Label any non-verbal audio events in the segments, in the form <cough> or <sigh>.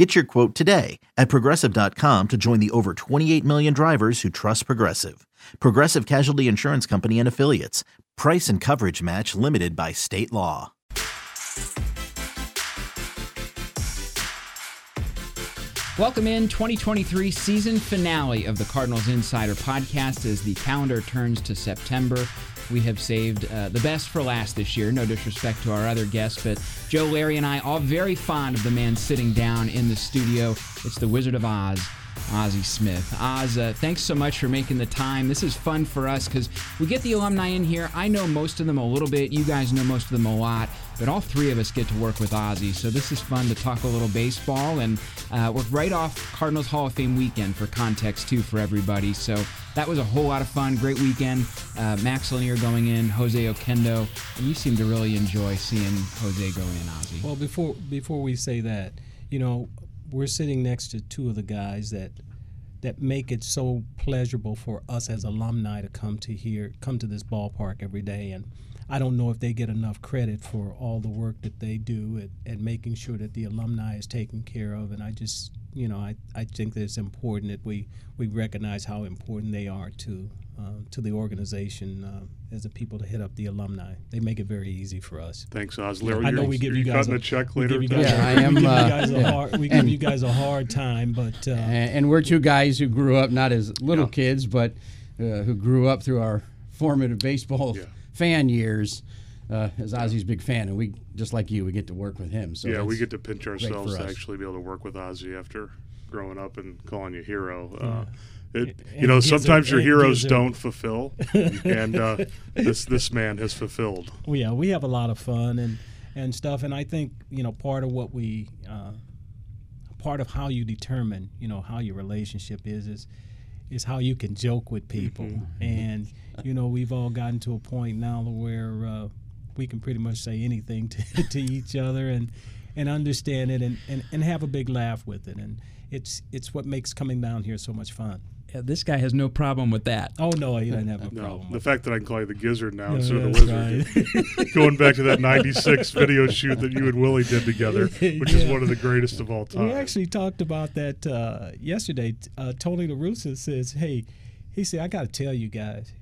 Get your quote today at progressive.com to join the over 28 million drivers who trust Progressive. Progressive Casualty Insurance Company and Affiliates. Price and coverage match limited by state law. Welcome in 2023 season finale of the Cardinals Insider podcast as the calendar turns to September. We have saved uh, the best for last this year. No disrespect to our other guests, but Joe, Larry, and I all very fond of the man sitting down in the studio. It's the Wizard of Oz. Ozzie Smith. Oz, uh, thanks so much for making the time. This is fun for us because we get the alumni in here. I know most of them a little bit. You guys know most of them a lot. But all three of us get to work with Ozzie. So this is fun to talk a little baseball. And uh, we're right off Cardinals Hall of Fame weekend for context, too, for everybody. So that was a whole lot of fun. Great weekend. Uh, Max Lanier going in, Jose Oquendo. And you seem to really enjoy seeing Jose go in, Ozzie. Well, before before we say that, you know, we're sitting next to two of the guys that that make it so pleasurable for us as alumni to come to here, come to this ballpark every day. And I don't know if they get enough credit for all the work that they do at, at making sure that the alumni is taken care of. And I just, you know, I, I think that it's important that we, we recognize how important they are to uh, to the organization uh, as the people to hit up the alumni. They make it very easy for us. Thanks, Oz. Larry, I know we give you guys cutting a, a check later. guys, Yeah, I <laughs> am, We give you guys a yeah. hard. We give you guys a hard time, but uh, and, and we're two guys who grew up not as little Yeah. kids, but uh, who grew up through our formative baseball Yeah. Fan years. Uh, as Ozzie's big fan, and we just like you, we get to work with him. So yeah, we get to pinch ourselves to actually be able to work with Ozzie after growing up and calling you hero. Uh, it, you know, gives a- sometimes your heroes don't fulfill, and uh, this this man has fulfilled. <laughs> Well, yeah, we have a lot of fun and and stuff, and I think you know part of what we, uh, part of how you determine you know how your relationship is is is how you can joke with people, and you know we've all gotten to a point now where uh, we can pretty much say anything to, <laughs> to each other and and understand it and, and, and have a big laugh with it, and it's it's what makes coming down here so much fun. Yeah, this guy has no problem with that. Oh no, he doesn't have <laughs> a No, problem. the with fact that I can call you the Gizzard now Yeah, instead of the that's Wizard, <laughs> going back to that '96 video shoot that you and Willie did together, which is one of the greatest of all time. We actually talked about that uh, yesterday. Uh, Tony La Russa says, "Hey, he said I got to tell you guys."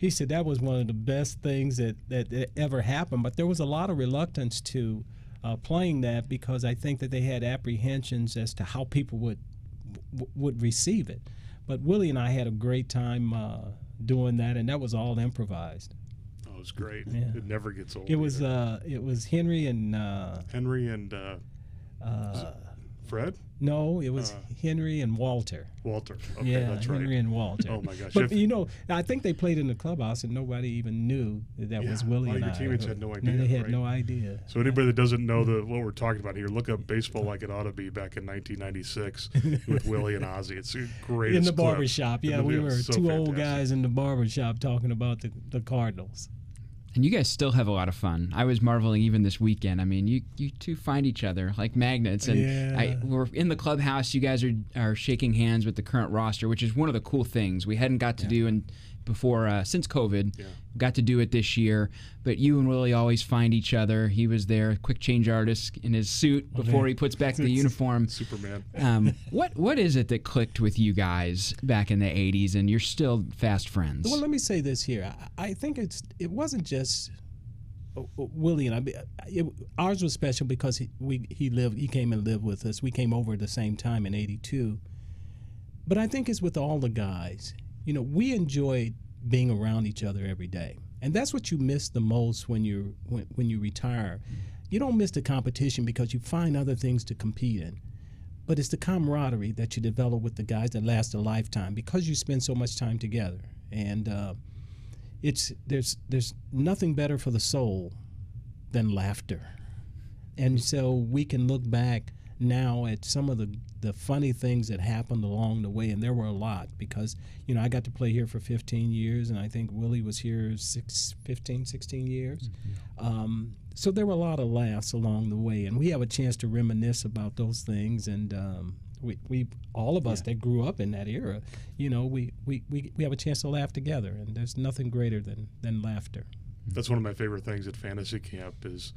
He said that was one of the best things that, that, that ever happened. But there was a lot of reluctance to uh, playing that because I think that they had apprehensions as to how people would w- would receive it. But Willie and I had a great time uh, doing that, and that was all improvised. oh, it was great. Yeah. It never gets old. It was uh, it was Henry and uh, Henry and uh, uh, Fred, no, it was Uh, Henry and Walter. Walter. Okay, yeah, that's Henry and Walter. Oh my gosh! But If- you know, I think they played in the clubhouse and nobody even knew that that was Willie and of I. your teammates had no idea, they had right? no idea. So anybody that doesn't know the what we're talking about here, look up baseball like it ought to be back in 1996 with Willie and Ozzie. It's a great in the barber shop, yeah, we were so two old guys in the barber shop talking about the, the Cardinals. And you guys still have a lot of fun. I was marveling even this weekend. I mean, you you two find each other like magnets, and I, we're in the clubhouse. You guys are are shaking hands with the current roster, which is one of the cool things we hadn't got to do in before uh, since COVID. Yeah. Got to do it this year, but you and Willie always find each other. He was there, quick change artist in his suit before he puts back the <laughs> uniform. Superman. Um, <laughs> what what is it that clicked with you guys back in the '80s, and you're still fast friends? Well, let me say this here. I, I think it's it wasn't just uh, uh, Willie and I. be- It, ours was special because he we he lived he came and lived with us. We came over at the same time in '82. But I think it's with all the guys. You know, we enjoyed being around each other every day, and that's what you miss the most when you when, when you retire. You don't miss the competition because you find other things to compete in. But it's the camaraderie that you develop with the guys that last a lifetime because you spend so much time together. And uh, it's there's there's nothing better for the soul than laughter. And so we can look back now at some of the the funny things that happened along the way, and there were a lot because you know I got to play here for 15 years, and I think Willie was here six, 15, 16 years. Um, so there were a lot of laughs along the way, and we have a chance to reminisce about those things. And um, we, we, all of us that grew up in that era, you know, we, we, we, we have a chance to laugh together, and there's nothing greater than than laughter. That's one of my favorite things at fantasy camp is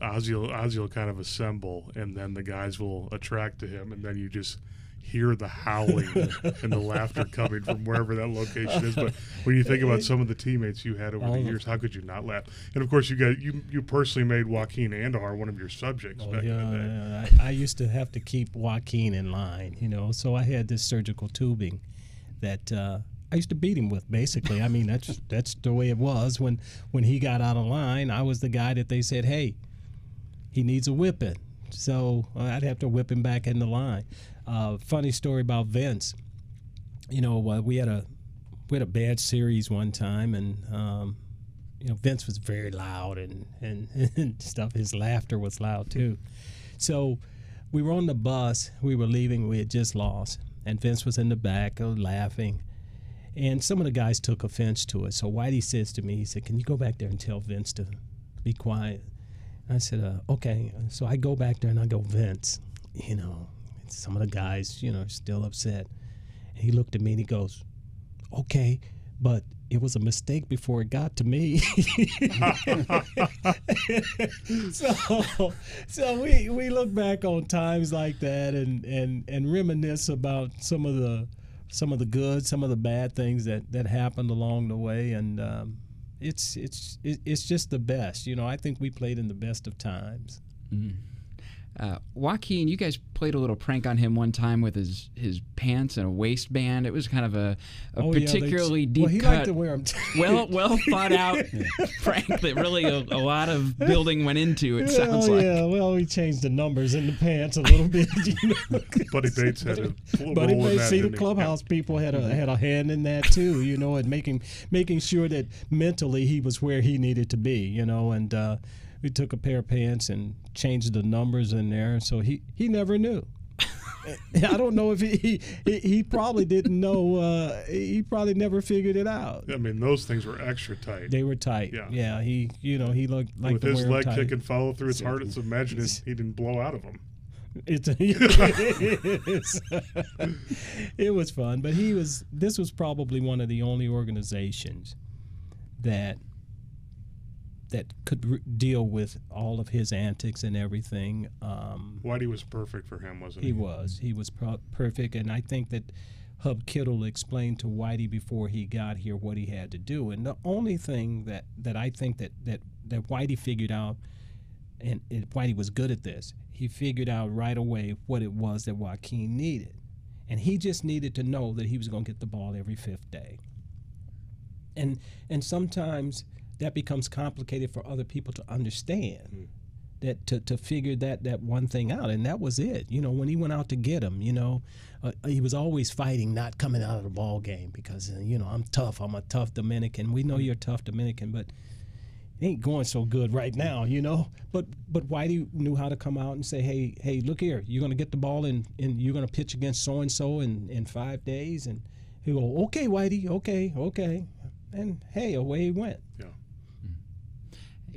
Ozzie will, Ozzie will kind of assemble, and then the guys will attract to him, and then you just hear the howling <laughs> and the laughter coming from wherever that location is. But when you think about some of the teammates you had over All the years, how could you not laugh? And of course, you got you you personally made Joaquin Andujar one of your subjects Oh, back in the day. yeah, I, I used to have to keep Joaquin in line, you know. So I had this surgical tubing that uh, I used to beat him with. Basically, I mean that's that's the way it was. When when he got out of line, I was the guy that they said, "Hey, he needs a whipping." So uh, I'd have to whip him back in the line. Uh, funny story about Vince. You know, uh, we had a we had a bad series one time, and um, you know Vince was very loud and, and <laughs> and stuff. His laughter was loud too. So we were on the bus. We were leaving. We had just lost, and Vince was in the back uh, laughing. And some of the guys took offense to it. So Whitey says to me, he said, "Can you go back there and tell Vince to be quiet?" I said, uh, "Okay." So I go back there and I go, "Vince, you know." Some of the guys, you know, are still upset. And he looked at me and he goes, "Okay, but it was a mistake before it got to me." <laughs> so, so we we look back on times like that and and and reminisce about some of the some of the good, some of the bad things that that happened along the way, and um, it's it's it's just the best. You know, I think we played in the best of times. Mm-hmm. Uh, Joaquin, you guys played a little prank on him one time with his, his pants and a waistband. It was kind of a, a Oh, yeah, they- particularly deep well, he cut, liked to wear 'em. <laughs> well well thought out <laughs> prank that really a, a lot of building went into. It sounds oh, like. yeah. Well, we changed the numbers in the pants a little bit. <laughs> You know? Buddy Bates had a full But role in it that. see the didn't he? clubhouse people had a had a hand in that too, you know, and making making sure that mentally he was where he needed to be, you know, and uh, we took a pair of pants and changed the numbers in there, so he he never knew. <laughs> <laughs> I don't know if he he, he probably didn't know. Uh, he probably never figured it out. I mean, those things were extra tight. They were tight. Yeah. yeah. he you know he looked like With his leg tight. kick and follow through, it's hard <laughs> to imagine it, he didn't blow out of them. It's it was fun, but he was. This was probably one of the only organizations that that could re- deal with all of his antics and everything. Um, Whitey was perfect for him, wasn't he? he was. He was pro- perfect, and I think that Hub Kittle explained to Whitey before he got here what he had to do. And the only thing that, that I think that, that, that Whitey figured out, and, and Whitey was good at this, he figured out right away what it was that Joaquin needed. And he just needed to know that he was going to get the ball every fifth day. And and sometimes that becomes complicated for other people to understand that to, to figure that that one thing out and that was it. You know when he went out to get him you know uh, he was always fighting not coming out of the ball game because uh, you know i'm tough i'm a tough dominican. We know you're a tough dominican but it ain't going so good right now you know? But but whitey knew how to come out and say hey hey look here you're going to get the ball and, and you're going to pitch against so and so in in five days and he go okay whitey okay okay and hey away he went. Yeah.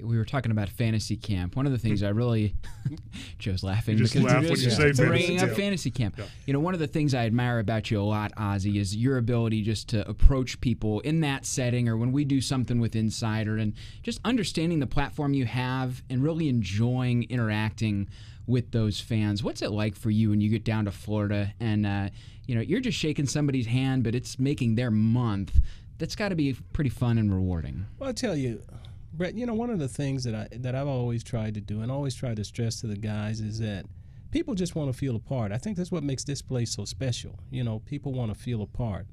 We were talking about fantasy camp. One of the things I really, <laughs> <laughs> Joe's laughing You just because laugh when you say fantasy bringing up camp. fantasy camp. Yeah. You know, one of the things I admire about you a lot, Ozzie, is your ability just to approach people in that setting or when we do something with Insider and just understanding the platform you have and really enjoying interacting with those fans. What's it like for you when you get down to Florida and uh, you know you're just shaking somebody's hand, but it's making their month? That's got to be pretty fun and rewarding. Well, I'll tell you, Brett. You know, one of the things that I that I've always tried to do, and always tried to stress to the guys, is that people just want to feel a part. I think that's what makes this place so special. You know, people want to feel a part.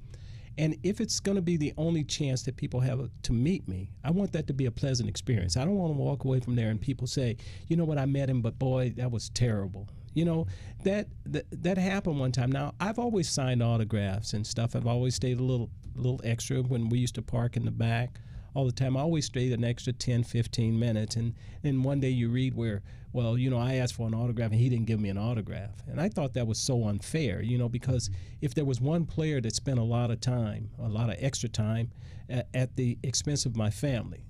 And if it's going to be the only chance that people have to meet me, I want that to be a pleasant experience. I don't want to walk away from there and people say, you know what, I met him, but boy, that was terrible. You know that, that that happened one time. Now I've always signed autographs and stuff. I've always stayed a little little extra when we used to park in the back all the time. I always stayed an extra 10, 15 minutes. And then one day you read where, well, you know, I asked for an autograph and he didn't give me an autograph. And I thought that was so unfair, you know, because if there was one player that spent a lot of time, a lot of extra time at, at the expense of my family,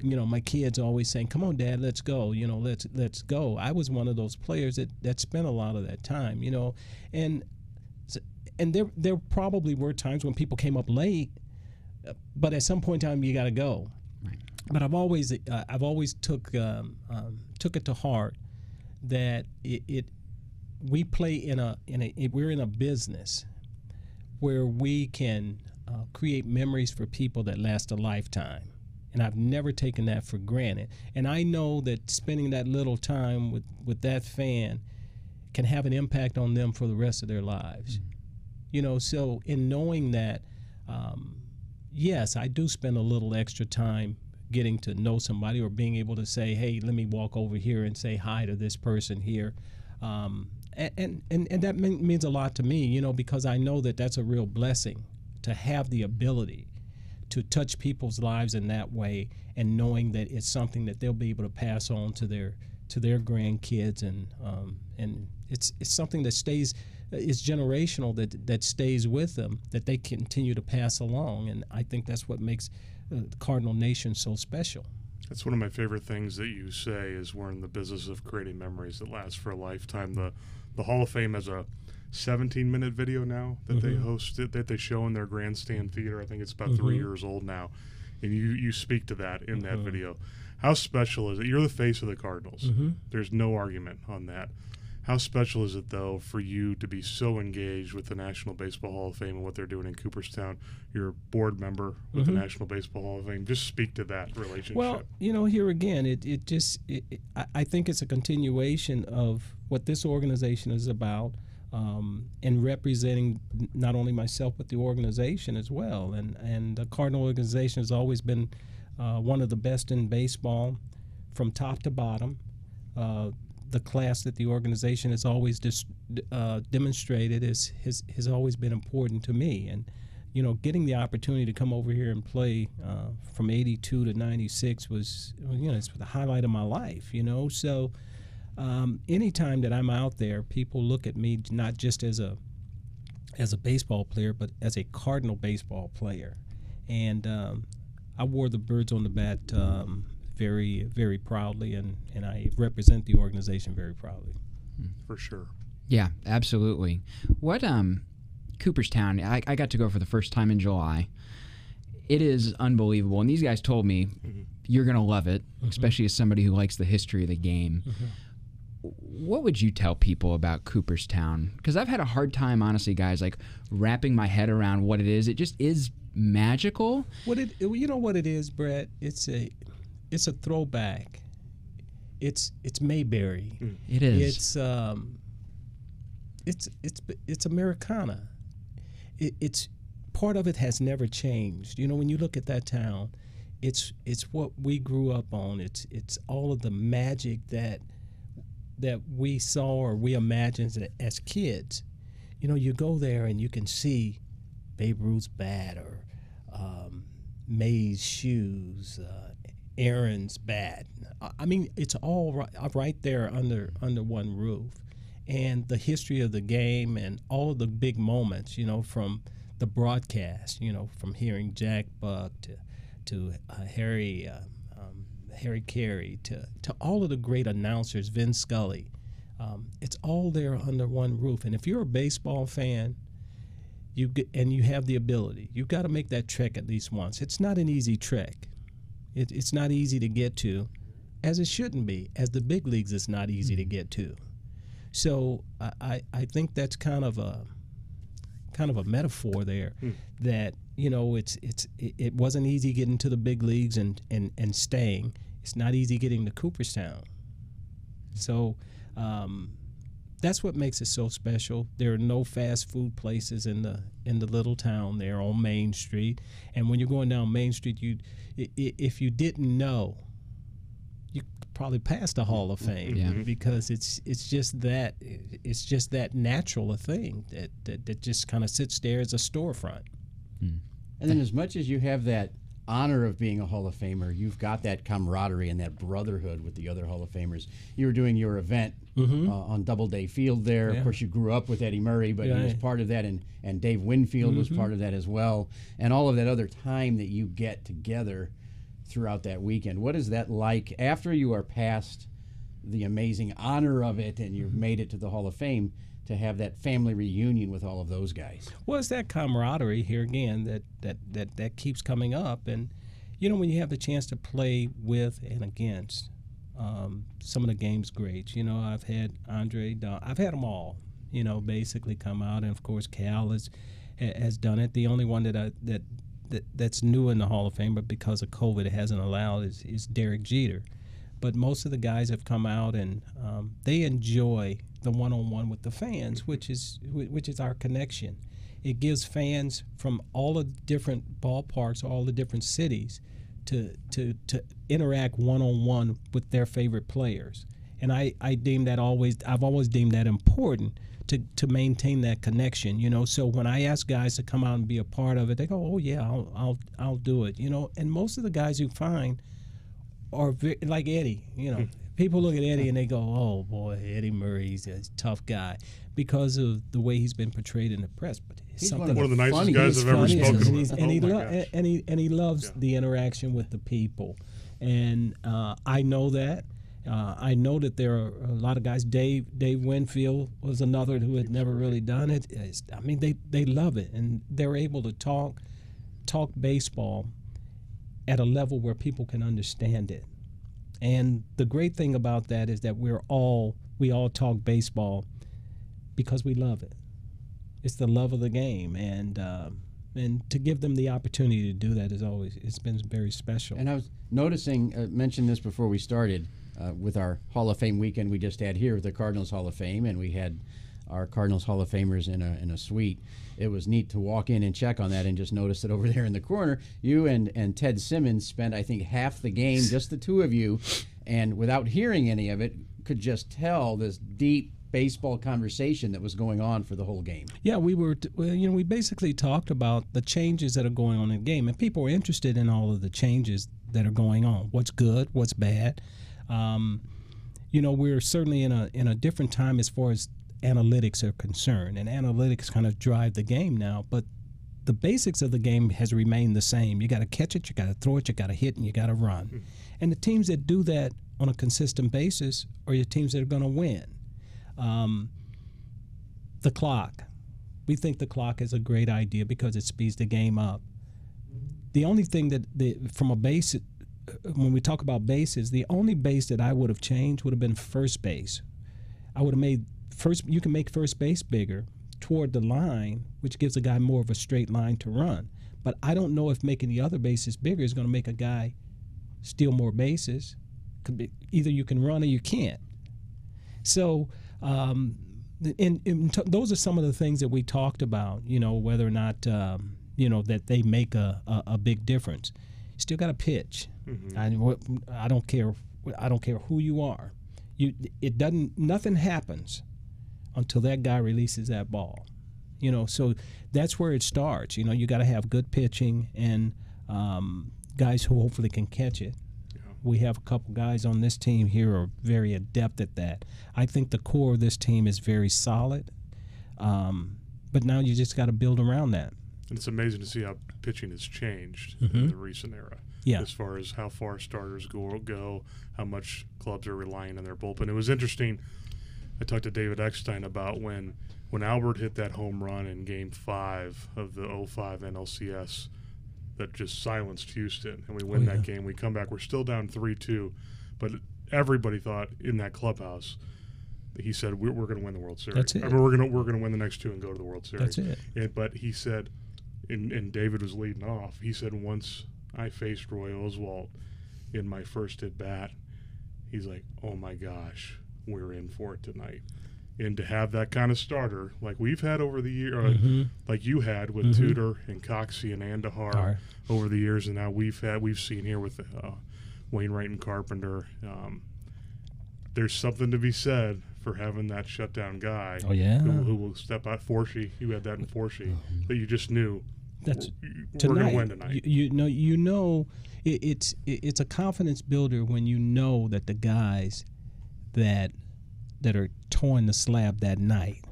you know, my kids always saying, "Come on, Dad, let's go." You know, let's let's go. I was one of those players that that spent a lot of that time. You know, and and there there probably were times when people came up late, but at some point in time you got to go. Right. But I've always uh, I've always took um, um, took it to heart that it, it we play in a in a we're in a business where we can uh, create memories for people that last a lifetime and I've never taken that for granted. And I know that spending that little time with, with that fan can have an impact on them for the rest of their lives. Mm-hmm. You know, so in knowing that, um, yes, I do spend a little extra time getting to know somebody or being able to say, hey, let me walk over here and say hi to this person here. Um, and, and, and that means a lot to me, you know, because I know that that's a real blessing to have the ability to touch people's lives in that way and knowing that it's something that they'll be able to pass on to their to their grandkids and um, and it's it's something that stays is generational that that stays with them that they continue to pass along and I think that's what makes uh, the Cardinal Nation so special. That's one of my favorite things that you say is we're in the business of creating memories that last for a lifetime. The the Hall of Fame has a 17 minute video now that mm-hmm. they host that they show in their grandstand theater. I think it's about mm-hmm. three years old now, and you you speak to that in that mm-hmm. video. How special is it? You're the face of the Cardinals. Mm-hmm. There's no argument on that. How special is it though for you to be so engaged with the National Baseball Hall of Fame and what they're doing in Cooperstown? You're a board member with the mm-hmm. National Baseball Hall of Fame. Just speak to that relationship. Well, you know, here again, it it just it, it, I think it's a continuation of what this organization is about um, and representing not only myself but the organization as well. And and the Cardinal organization has always been uh, one of the best in baseball, from top to bottom. Uh, the class that the organization has always dis- uh, demonstrated is has, has always been important to me. And you know, getting the opportunity to come over here and play uh, from '82 to '96 was you know it's the highlight of my life. You know, so um, anytime that I'm out there, people look at me not just as a as a baseball player, but as a Cardinal baseball player. And um, I wore the birds on the bat um, very, very proudly, and, and I represent the organization very proudly. Hmm. For sure. Yeah, absolutely. What um, Cooperstown? I, I got to go for the first time in July. It is unbelievable, and these guys told me mm-hmm. you're gonna love it, mm-hmm. especially as somebody who likes the history of the game. Mm-hmm what would you tell people about Cooperstown? Because I've had a hard time, honestly, guys, like wrapping my head around what it is. It just is magical. What it, you know, what it is, Brett? It's a, it's a throwback. It's it's Mayberry. Mm. It is. It's um. It's it's it's Americana. It, it's part of it has never changed. You know, when you look at that town, it's it's what we grew up on. It's it's all of the magic that that we saw or we imagined as kids. You know, you go there and you can see Babe Ruth's bat or um, Mays' shoes, uh, Aaron's bad. I mean, it's all right, uh, right there under under one roof, and the history of the game and all the big moments. You know, from the broadcast. You know, from hearing Jack Buck to to uh, Harry. Uh, Harry Caray to, to all of the great announcers, Vin Scully. Um, it's all there under one roof. And if you're a baseball fan, you get, and you have the ability, you've got to make that trek at least once. It's not an easy trek. It, it's not easy to get to, as it shouldn't be. As the big leagues, it's not easy to mm-hmm. get to. So I, I think that's kind of a kind of a metaphor there mm. that you know it's it's it wasn't easy getting to the big leagues and and and staying it's not easy getting to Cooperstown. So um, that's what makes it so special. There are no fast food places in the in the little town there on Main Street. And when you're going down Main Street, you if you didn't know, you probably pass the Hall of Fame yeah. because it's it's just that it's just that natural a thing that that, that just kind of sits there as a storefront. Hmm. And then, as much as you have that honor of being a Hall of Famer, you've got that camaraderie and that brotherhood with the other Hall of Famers. You were doing your event uh, on Doubleday Field there. Mm-hmm. Yeah. Of course, you grew up with Eddie Murray, but he was Yeah. Mm-hmm. part of that, and, and Dave Winfield was part of that as well. And all of that other time that you get together throughout that weekend. What is that like after you are past the amazing honor of it and Mm-hmm. you've made it to the Hall of Fame to have that family reunion with all of those guys? Well, it's that camaraderie here again that, that, that, that keeps coming up. And, you know, when you have the chance to play with and against um, some of the game's greats, you know, I've had Andre, Don, I've had them all, you know, basically come out. And, of course, Cal has, has done it. The only one that, I, that, that that's new in the Hall of Fame, but because of COVID, it hasn't allowed, is, is Derek Jeter. But most of the guys have come out and um, they enjoy the one-on-one with the fans, which is which is our connection. It gives fans from all the different ballparks, all the different cities, to to to interact one-on-one with their favorite players. And I, I deem that always I've always deemed that important to, to maintain that connection. You know, so when I ask guys to come out and be a part of it, they go, "Oh yeah, I'll I'll I'll do it." You know, and most of the guys you find are ve- like Eddie. You know, people look at Eddie and they go, "Oh boy, Eddie Murray's a tough guy," because of the way he's been portrayed in the press. But it's He's something One of the nicest Funny, guys he's I've ever spoken and, with. and, oh he lo- and he and he loves Yeah. the interaction with the people, and uh, I know that. Uh, I know that there are a lot of guys. Dave Dave Winfield was another who had never really done it. It's- I mean, they they love it, and they're able to talk talk baseball at a level where people can understand it. And the great thing about that is that we're all we all talk baseball because we love it. It's the love of the game, and um, and to give them the opportunity to do that is always it's been very special. And I was noticing, uh, mentioned this before we started, uh, with our Hall of Fame weekend we just had here with the Cardinals Hall of Fame, and we had our Cardinals Hall of Famers in a in a suite. It was neat to walk in and check on that and just notice that over <laughs> there in the corner, you and and Ted Simmons spent I think half the game, just the two of you, and without hearing any of it, could just tell this deep baseball conversation that was going on for the whole game. Yeah, we were, you know, we basically talked about the changes that are going on in the game, and people are interested in all of the changes that are going on. What's good, what's bad. Um, you know, we're certainly in a in a different time as far as analytics are concerned, and analytics kind of drive the game now. But the basics of the game has remained the same. You got to catch it, you got to throw it, you got to hit, and you got to run. And the teams that do that on a consistent basis are your teams that are going to win. Um, the clock. We think the clock is a great idea because it speeds the game up. The only thing that the from a base, uh, when we talk about bases, the only base that I would have changed would have been first base. I would have made first. You can make first base bigger toward the line, which gives a guy more of a straight line to run. But I don't know if making the other bases bigger is going to make a guy steal more bases. Could be either you can run or you can't. So, um, and, and t- those are some of the things that we talked about. You know, whether or not um, you know that they make a, a, a big difference. Still got to pitch. I, I don't care. I don't care who you are. You it doesn't. Nothing happens until that guy releases that ball. You know, so that's where it starts. You know, you got to have good pitching and um, guys who hopefully can catch it. We have a couple guys on this team here who are very adept at that. I think the core of this team is very solid, um, but now you just got to build around that. And it's amazing to see how pitching has changed in the recent era. Yeah. As far as how far starters go, go, how much clubs are relying on their bullpen. It was interesting. I talked to David Eckstein about when when Albert hit that home run in Game Five of the 05 NLCS that just silenced Houston, and we win Oh, that game. We come back. We're still down three two, but everybody thought in that clubhouse. That he said we're, we're going to win the World Series. That's it. I mean, we're going to we're going to win the next two and go to the World Series. That's it. And, but he said, and, and David was leading off. He said once I faced Roy Oswalt in my first at bat, he's like, "Oh my gosh, we're in for it tonight." And to have that kind of starter like we've had over the year, uh, like you had with Tudor and Coxey and Andujar Har. over the years, and now we've had we've seen here with uh, Wainwright and Carpenter. Um, there's something to be said for having that shutdown guy Oh, yeah. who, who will step out. Forshee, you had that in Forshee that you just knew That's we're tonight. going to win tonight. You, you know, you know, it, it's it, it's a confidence builder when you know that the guys that that are toeing the slab that night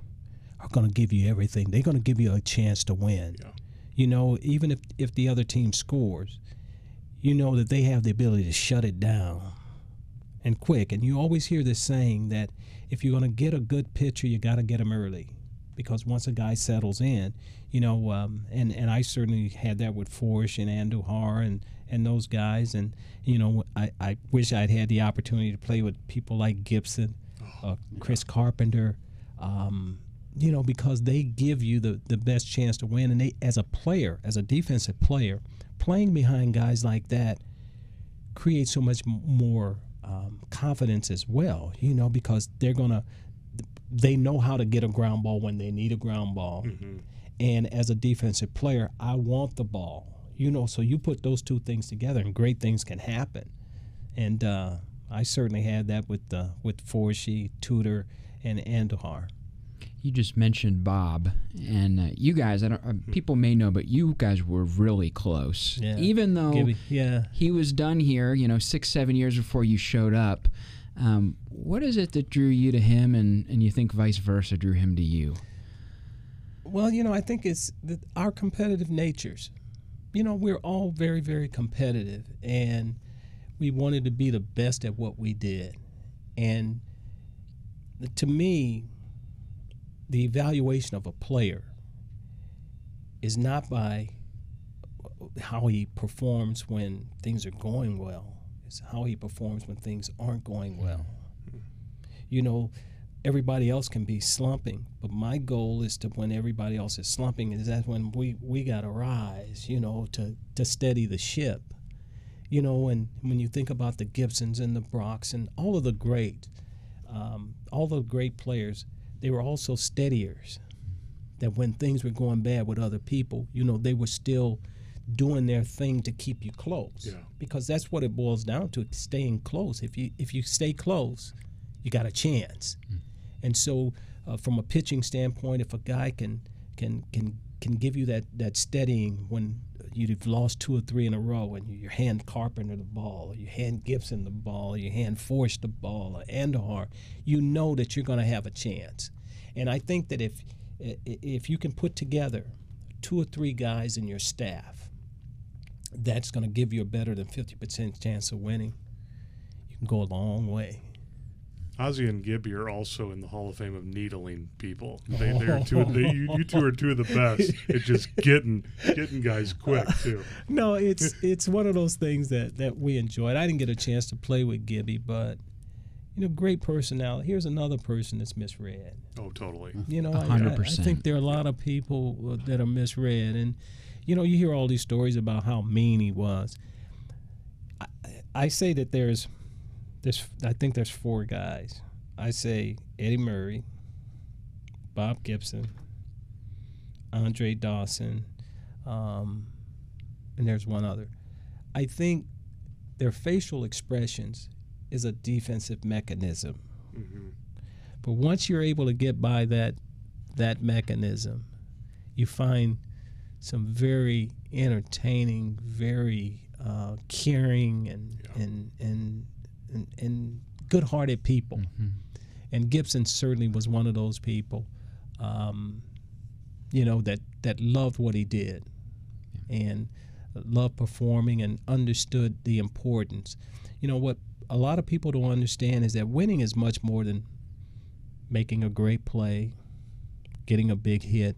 are going to give you everything. They're going to give you a chance to win. Yeah. You know, even if if the other team scores, you know that they have the ability to shut it down and quick. And you always hear this saying that if you're going to get a good pitcher, you got to get him early, because once a guy settles in, you know, um, and and I certainly had that with Forsch and Andujar and and those guys, and you know, I I wish I'd had the opportunity to play with people like Gibson, uh, Chris Carpenter. Um, you know, because they give you the, the best chance to win. And they, as a player, as a defensive player, playing behind guys like that creates so much m- more um, confidence as well, you know, because they're going to, they know how to get a ground ball when they need a ground ball. And as a defensive player, I want the ball, you know, so you put those two things together and great things can happen. And uh, I certainly had that with, uh, with Forshee, Tudor, and Andujar. You just mentioned Bob, and uh, you guys. I don't. Uh, people may know, but you guys were really close. Yeah. Even though Gibby, yeah. he was done here, you know, six, seven years before you showed up. Um, what is it that drew you to him, and and you think vice versa drew him to you? Well, you know, I think it's the, our competitive natures. You know, we're all very, very competitive, and we wanted to be the best at what we did. And to me, the evaluation of a player is not by how he performs when things are going well, it's how he performs when things aren't going well. Mm-hmm. You know, everybody else can be slumping, but my goal is to when everybody else is slumping is that when we we got to rise, you know, to to steady the ship. You know, and when you think about the Gibsons and the Brocks and all of the great, um, all the great players, they were also steadiers. That when things were going bad with other people, you know, they were still doing their thing to keep you close. Yeah. Because that's what it boils down to, staying close. If you if you stay close, you got a chance. And so, uh, from a pitching standpoint, if a guy can can can can give you that that steadying when you've lost two or three in a row, and your hand Carpenter the ball, or your hand Gibson the ball, or your hand Forsch the ball, or Andujar, you know that you're going to have a chance. And I think that if if you can put together two or three guys in your staff, that's going to give you a better than 50% chance of winning. You can go a long way. Ozzie and Gibby are also in the Hall of Fame of needling people. They, they're two. They, <laughs> you, you two are two of the best at just getting getting guys quick too. <laughs> no, it's it's one of those things that that we enjoyed. I didn't get a chance to play with Gibby, but you know, great personality. Here's another person that's misread. Oh, totally. You know, I- hundred I, I think there are a lot of people that are misread, and you know, you hear all these stories about how mean he was. I, I say that there's, there's, I think there's four guys. I say Eddie Murray, Bob Gibson, Andre Dawson, um, and there's one other. I think their facial expressions is a defensive mechanism. But once you're able to get by that that mechanism, you find some very entertaining, very uh, caring, and, and and and and good-hearted people. And Gibson certainly was one of those people, um, you know, that that loved what he did, and loved performing and understood the importance. You know what a lot of people don't understand is that winning is much more than making a great play, getting a big hit.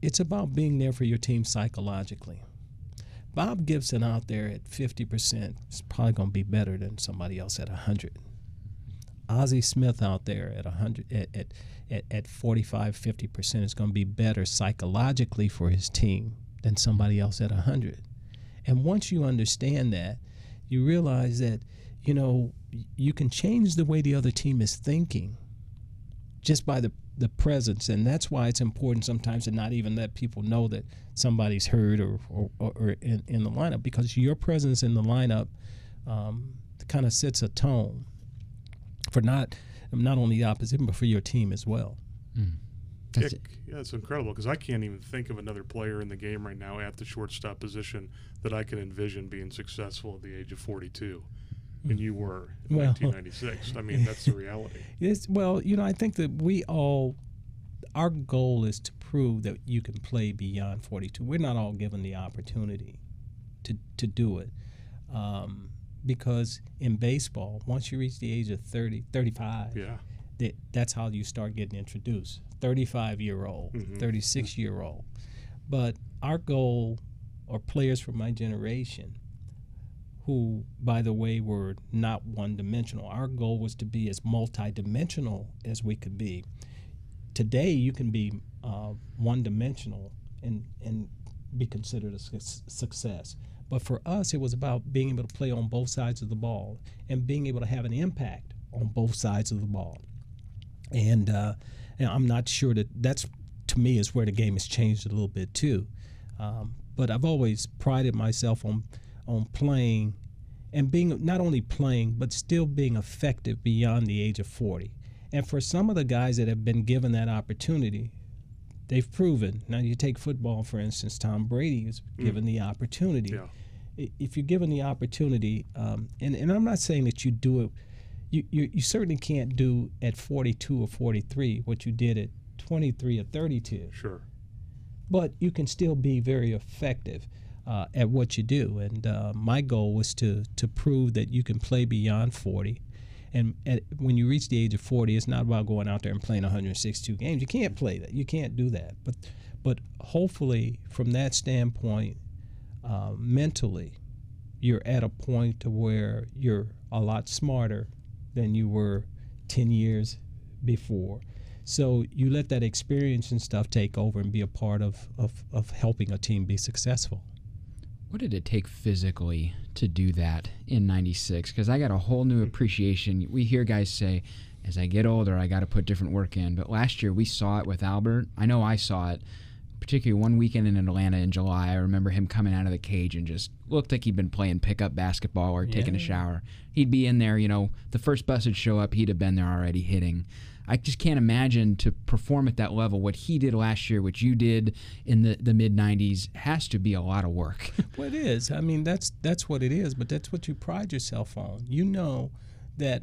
It's about being there for your team psychologically. Bob Gibson out there at 50% is probably going to be better than somebody else at 100. Ozzie Smith out there at 100 at, at, at, at 45 50% is going to be better psychologically for his team than somebody else at 100. And once you understand that, you realize that you know you can change the way the other team is thinking just by the the presence. And that's why it's important sometimes to not even let people know that somebody's hurt or or, or in, in the lineup because your presence in the lineup um, kind of sets a tone for not not only the opposition but for your team as well. That's yeah, yeah, it's incredible because I can't even think of another player in the game right now at the shortstop position that I can envision being successful at the age of 42. And you were in Well- 1996. I mean, that's the reality. <laughs> It's, well, you know, I think that we all, our goal is to prove that you can play beyond 42. We're not all given the opportunity to, to do it. Um, because in baseball, once you reach the age of 30, 35, Yeah. that, that's how you start getting introduced 35 year old, Mhm. 36 year old. But our goal, or players from my generation, who, by the way, were not one dimensional, our goal was to be as multidimensional as we could be. Today, you can be uh, one dimensional and, and be considered a su- success. But for us, it was about being able to play on both sides of the ball and being able to have an impact on both sides of the ball and, uh, and I'm not sure that that's to me is where the game has changed a little bit too. Um, but I've always prided myself on on playing and being not only playing but still being effective beyond the age of 40. And for some of the guys that have been given that opportunity, they've proven. Now you take football for instance, Tom Brady is given the opportunity. Yeah. If you're given the opportunity, um, and, and I'm not saying that you do it you, you, you certainly can't do at 42 or 43 what you did at 23 or 32 Sure. but you can still be very effective uh, at what you do. And uh, my goal was to to prove that you can play beyond 40 and at, when you reach the age of 40 it's not about going out there and playing 162 games. You can't play that. You can't do that. But but hopefully from that standpoint uh, mentally you're at a point to where you're a lot smarter than you were 10 years before. So you let that experience and stuff take over and be a part of, of, of helping a team be successful. What did it take physically to do that in 96? Because I got a whole new appreciation. We hear guys say, as I get older, I got to put different work in. But last year we saw it with Albert. I know I saw it, particularly one weekend in Atlanta in July. I remember him coming out of the cage and just looked like he'd been playing pickup basketball or taking a shower. He'd be in there, you know, the first bus would show up, he'd have been there already hitting. I just can't imagine to perform at that level. What he did last year, what you did in the, the mid 90s, has to be a lot of work. <laughs> Well, it is. I mean, that's that's what it is. But that's what you pride yourself on. You know that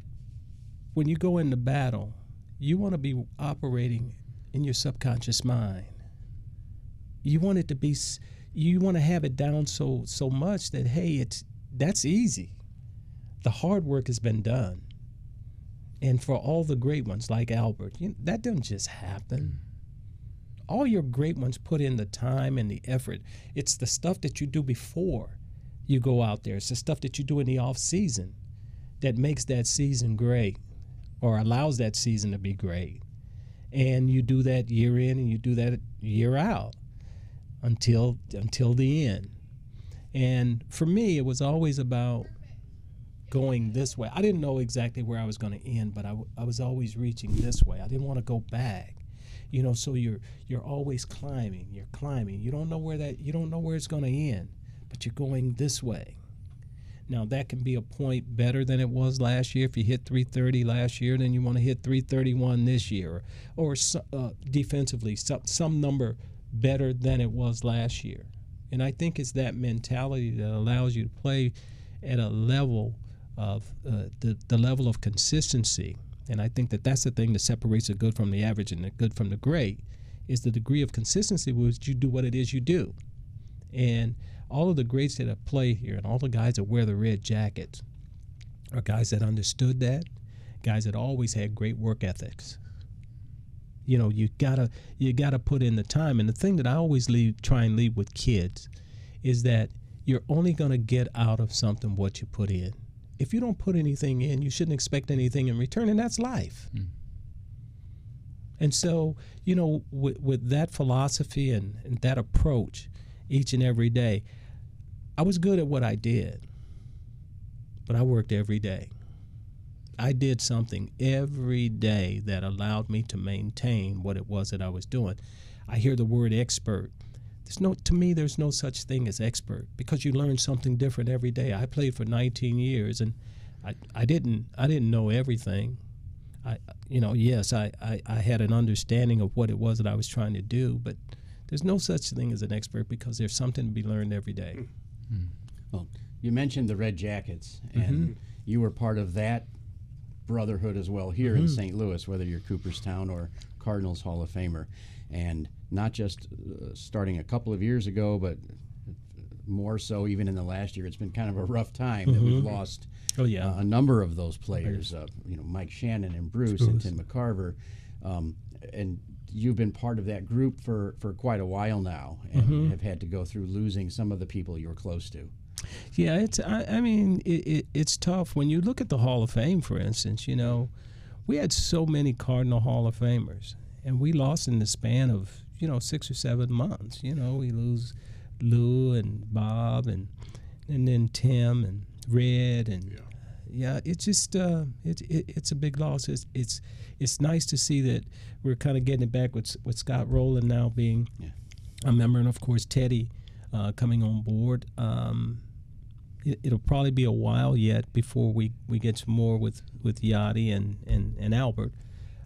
when you go into battle, you want to be operating in your subconscious mind. You want it to be. You want to have it down so so much that hey, it's that's easy. The hard work has been done. And for all the great ones like Albert, you, that doesn't just happen mm. all your great ones put in the time and the effort. It's the stuff that you do before you go out there. It's the stuff that you do in the off season that makes that season great or allows that season to be great. And you do that year in and you do that year out until until the end. And for me, it was always about going this way. I didn't know exactly where I was going to end, but I, w- I was always reaching this way. I didn't want to go back. You know so you're you're always climbing you're climbing. You don't know where that you don't know where it's going to end but you're going this way. Now that can be a point better than it was last year. If you hit 330 last year then you want to hit 331 this year or, uh, defensively some, some number better than it was last year. And i think it's that mentality that allows you to play at a level of uh, the, the level of consistency and I think that that's the thing that separates the good from the average and the good from the great is the degree of consistency with which you do what it is you do. And all of the greats that have played here and all the guys that wear the red jackets are guys that understood that, guys that always had great work ethics. You know, you gotta you gotta put in the time. And the thing that I always leave try and leave with kids is that you're only gonna get out of something what you put in if you don't put anything in, you shouldn't expect anything in return, and that's life. Hmm. And so, you know, with, with that philosophy and, and that approach each and every day, I was good at what I did, but I worked every day. I did something every day that allowed me to maintain what it was that I was doing. I hear the word expert. There's no to me there's no such thing as expert because you learn something different every day. I played for 19 years and I, I didn't I didn't know everything. I, you know, yes, I, I, I had an understanding of what it was that I was trying to do, but there's no such thing as an expert because there's something to be learned every day. Hmm. Hmm. Well, you mentioned the Red Jackets, mm-hmm. and you were part of that brotherhood as well here in mm-hmm. St. Louis, whether you're Cooperstown or Cardinals Hall of Famer, and not just uh, starting a couple of years ago, but more so even in the last year. It's been kind of a rough time that we've lost Oh yeah, uh, a number of those players. Uh, you know, Mike Shannon and Bruce, and Tim McCarver, um, and you've been part of that group for, for quite a while now, and have had to go through losing some of the people you were close to. Yeah, it's. I, I mean, it, it, it's tough when you look at the Hall of Fame, for instance. You know, we had so many Cardinal Hall of Famers, and we lost in the span of you know six or seven months. You know, we lose Lou and Bob, and and then Tim and Red, and yeah, it's just uh, it, it it's a big loss. It's it's it's nice to see that we're kind of getting it back with with Scott Rolen now being Yeah. a member, and of course Teddy uh, coming on board. Um, it, it'll probably be a while yet before we, we get some more with with Yadi and, and, and Albert.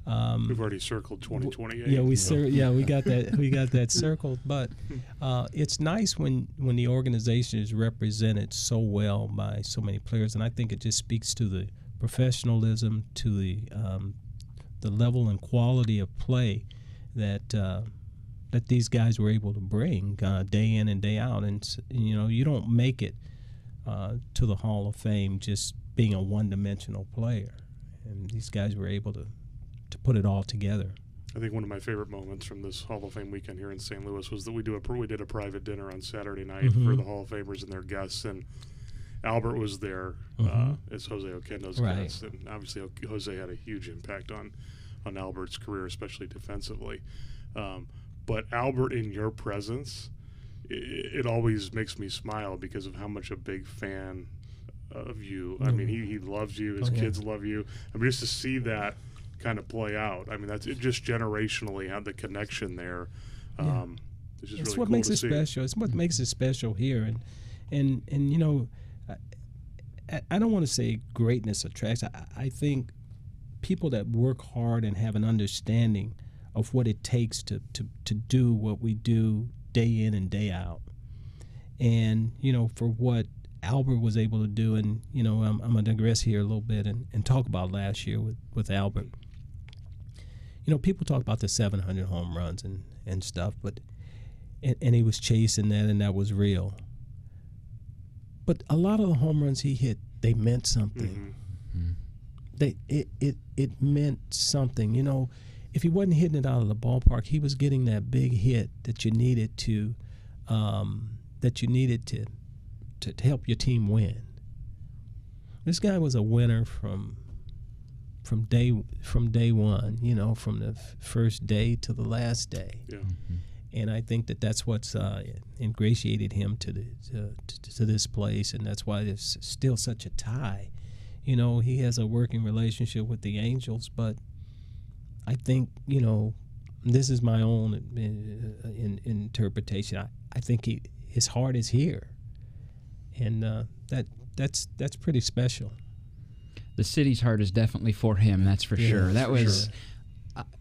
Um, We've already circled 2028. yeah, we cir- yeah we got that we got that <laughs> circled, but uh, it's nice when when the organization is represented so well by so many players, and I think it just speaks to the professionalism, to the um, the level and quality of play that uh, that these guys were able to bring uh, day in and day out, and you know you don't make it uh, to the Hall of Fame just being a one-dimensional player, and these guys were able to to put it all together. I think one of my favorite moments from this Hall of Fame weekend here in St. Louis was that we do a we did a private dinner on Saturday night Mm-hmm. for the Hall of Famers and their guests, and Albert was there uh, as Jose Oquendo's Mm-hmm. Right. guest, and obviously Jose had a huge impact on on Albert's career, especially defensively. Um, but Albert, in your presence, i it always makes me smile because of how much a big fan of you. I mean, he, he loves you. His Oh, yeah. kids love you. I mean, just to see that kind of play out. I mean, that's it just generationally how the connection there. Um, It's just it's really what cool makes to it see. special. It's what makes it special here, and and and you know, I, I don't want to say greatness attracts. I, I think people that work hard and have an understanding of what it takes to, to, to do what we do day in and day out. And, you know, for what Albert was able to do, and, you know, I'm, I'm going to digress here a little bit and, and talk about last year with, with Albert. You know, people talk about the 700 home runs and, and stuff, but, and, and he was chasing that and that was real. But a lot of the home runs he hit, they meant something they it, it it meant something. You know, if he wasn't hitting it out of the ballpark, he was getting that big hit that you needed to um, that you needed to, to to help your team win. This guy was a winner from from day from day one. You know, from the f- first day to the last day Yeah. and I think that that's what's uh, ingratiated him to, the, to, to to this place, and that's why there's still such a tie. You know, he has a working relationship with the Angels, but I think you know, this is my own uh, in, interpretation. I, I think he his heart is here, and uh, that that's that's pretty special. The city's heart is definitely for him. That's for sure. That for was. sure.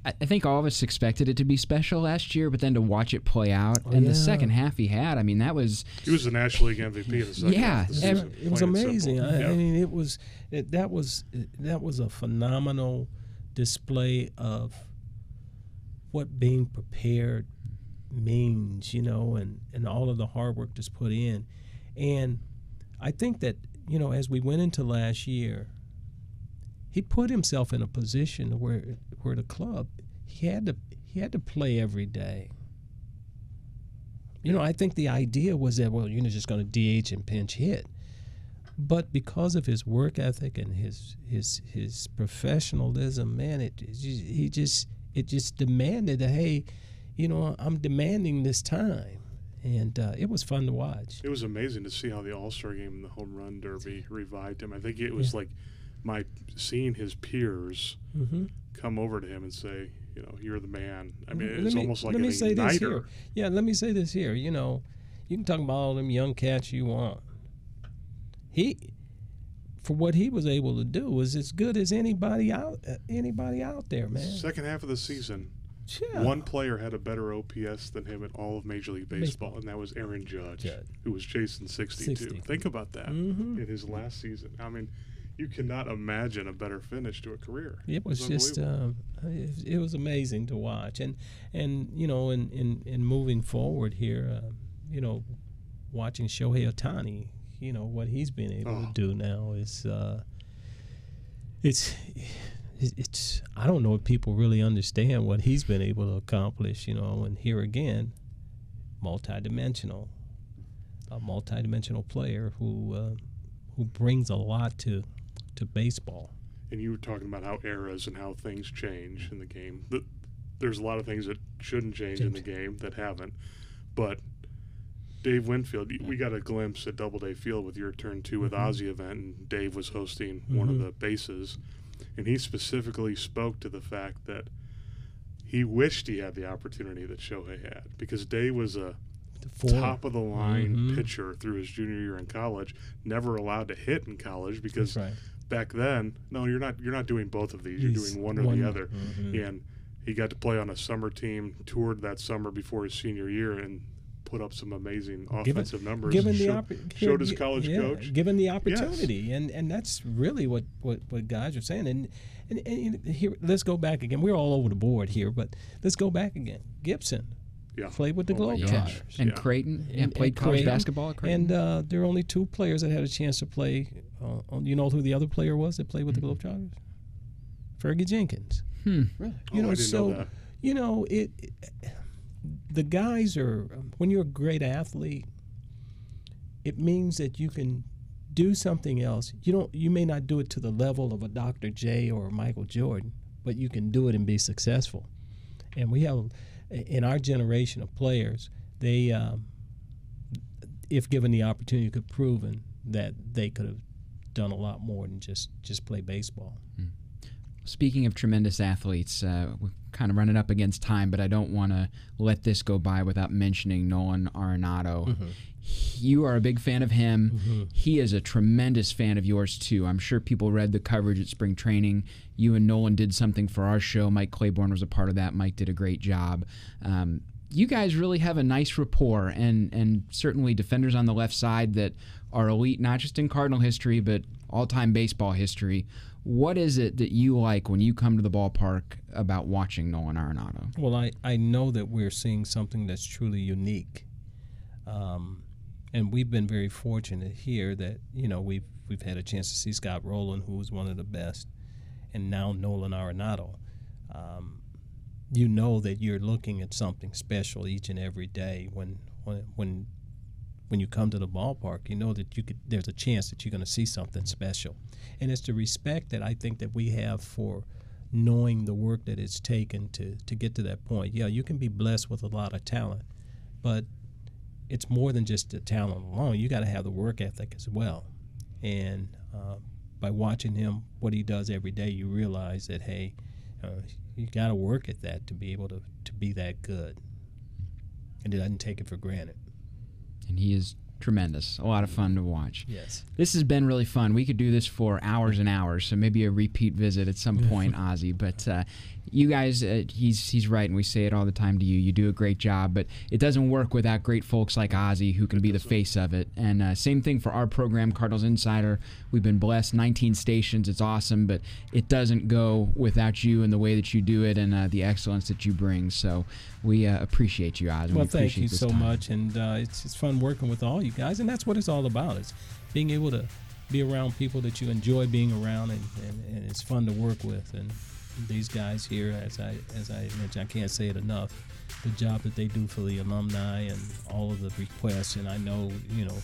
I, I think all of us expected it to be special last year, but then to watch it play out Oh, and yeah. the second half he had, I mean, that was He was the National League MVP in the second Yeah, half the ev- season. it was amazing. I, Yeah. I mean, it was it, that was that was a phenomenal display of what being prepared means, you know, and and all of the hard work that's put in. And I think that you know, as we went into last year, he put himself in a position where where the club he had to he had to play every day. You know, I think the idea was that well, you're just going to DH and pinch hit, but because of his work ethic and his his his professionalism, man, it, it just, he just it just demanded that hey, you know, I'm demanding this time, and uh, it was fun to watch. It was amazing to see how the All Star game and the Home Run Derby revived him. I think it was like my seeing his peers Mm-hmm. come over to him and say, you know, you're the man. I mean, Let it's me- almost like let me say this here. Yeah, let me say this here. You know, you can talk about all them young cats you want. He, for what he was able to do was as good as anybody out uh, anybody out there, man. Second half of the season, Yeah. one player had a better OPS than him in all of Major League Baseball, Baseball. and that was Aaron Judge, Judd. who was chasing 62. 60. Think about that Mhm. in his last season. I mean, you cannot imagine a better finish to a career. It was just unbelievable. um, it, it was amazing to watch, and and you know, in in, in moving forward here, uh, you know, watching Shohei Ohtani, you know what he's been able Oh. to do now is uh, it's it's- it's I don't know if people really understand what he's been able to accomplish, you know, and here again, multidimensional, a multidimensional player who uh, who brings a lot to to baseball. and you were talking about how eras and how things change in the game. There's a lot of things that shouldn't change in the game that haven't, but Dave Winfield, we got a glimpse at Doubleday Field with your turn two with Ozzie event, and Dave was hosting one of Mhm. the bases, and he specifically spoke to the fact that he wished he had the opportunity that Shohei had because Dave was a top of the line Mhm. pitcher through his junior year in college, never allowed to hit in college because right. Back then, no, you're not you're not doing both of these. You're He's doing one or one- the other. Mhm. And he got to play on a summer team, toured that summer before his senior year, and put up some amazing Given- offensive numbers. given the oppor- showed his college yeah, coach. given the opportunity, and and that's really what, what, what guys are saying. And, and and here, let's go back again. We're all over the board here, but let's go back again. Gibson Yeah, played with the Oh my Globetrotters. And Yeah. Creighton yeah, And- played and college Creighton. basketball at Creighton. And uh, there are only two players that had a chance to play. Uh, on- you know who the other player was that played with Mm-hmm. the Globetrotters? Fergie Jenkins. hmm. Really? Oh, You know, I didn't so know that. you know it, it- The guys are when you're a great athlete, it means that you can do something else. You don't. You may not do it to the level of a Dr. J or a Michael Jordan, but you can do it and be successful. And we have in our generation of players, they, um, if given the opportunity, could proven that they could have done a lot more than just just play baseball. Speaking of tremendous athletes, uh, we're kind of running up against time, but I don't want to let this go by without mentioning Nolan Arenado. You are a big fan of him. He is a tremendous fan of yours too. I'm sure people read the coverage at spring training. You and Nolan did something for our show. Mike Claiborne was a part of that. Mike did a great job. Um, you guys really have a nice rapport, and and certainly defenders on the left side that are elite, not just in Cardinal history, but all-time baseball history. What is it that you like when you come to the ballpark about watching Nolan Arenado? Well, I, I know that we're seeing something that's truly unique, um, and we've been very fortunate here that you know we've we've had a chance to see Scott Rolen, who was one of the best, and now Nolan Arenado. Um, you know that you're looking at something special each and every day when when when when you come to the ballpark. You know that you could there's a chance that you're going to see something special, and it's the respect that I think that we have for knowing the work that it's taken to to get to that point. Yeah, you can be blessed with a lot of talent, but it's more than just the talent alone. You got to have the work ethic as well, and uh, by watching him, what he does every day, you realize that hey, uh, you got to work at that to be able to to be that good, and he doesn't take it for granted. And he is tremendous. A lot of fun to watch. Yes. This has been really fun. We could do this for hours and hours, so maybe a repeat visit at some <laughs> point, Ozzie. But uh, you guys, uh, he's he's right, and we say it all the time to you. You do a great job, but it doesn't work without great folks like Ozzie who can be the face of it. And uh, same thing for our program, Cardinals Insider. We've been blessed, 19 stations. It's awesome, but it doesn't go without you and the way that you do it and uh, the excellence that you bring. So we uh, appreciate you, Ozzie. Well, we thank you so time. much, and uh, it's it's fun working with all you guys, and that's what it's all about. It's being able to be around people that you enjoy being around, and, and, and it's fun to work with. And these guys here, as I as I mentioned, I can't say it enough. The job that they do for the alumni and all of the requests, and I know you know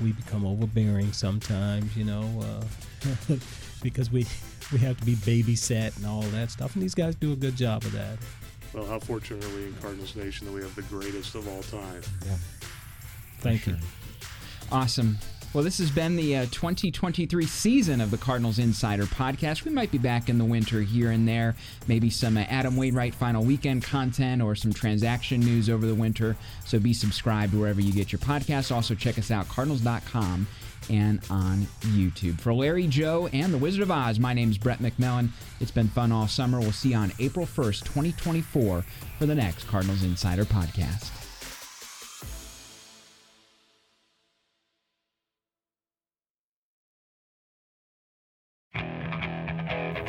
we become overbearing sometimes, you know, uh, <laughs> because we we have to be babysat and all that stuff, and these guys do a good job of that. Well, how fortunate are we in Cardinals Nation that we have the greatest of all time? Yeah. Thank you. Awesome. Well, this has been the uh, 2023 season of the Cardinals Insider Podcast. We might be back in the winter here and there, maybe some uh, Adam Wainwright final weekend content or some transaction news over the winter. So be subscribed wherever you get your podcasts. Also, check us out, cardinals.com and on YouTube. For Larry, Joe, and the Wizard of Oz, my name is Brett McMillan. It's been fun all summer. We'll see you on April 1st, 2024 for the next Cardinals Insider podcast.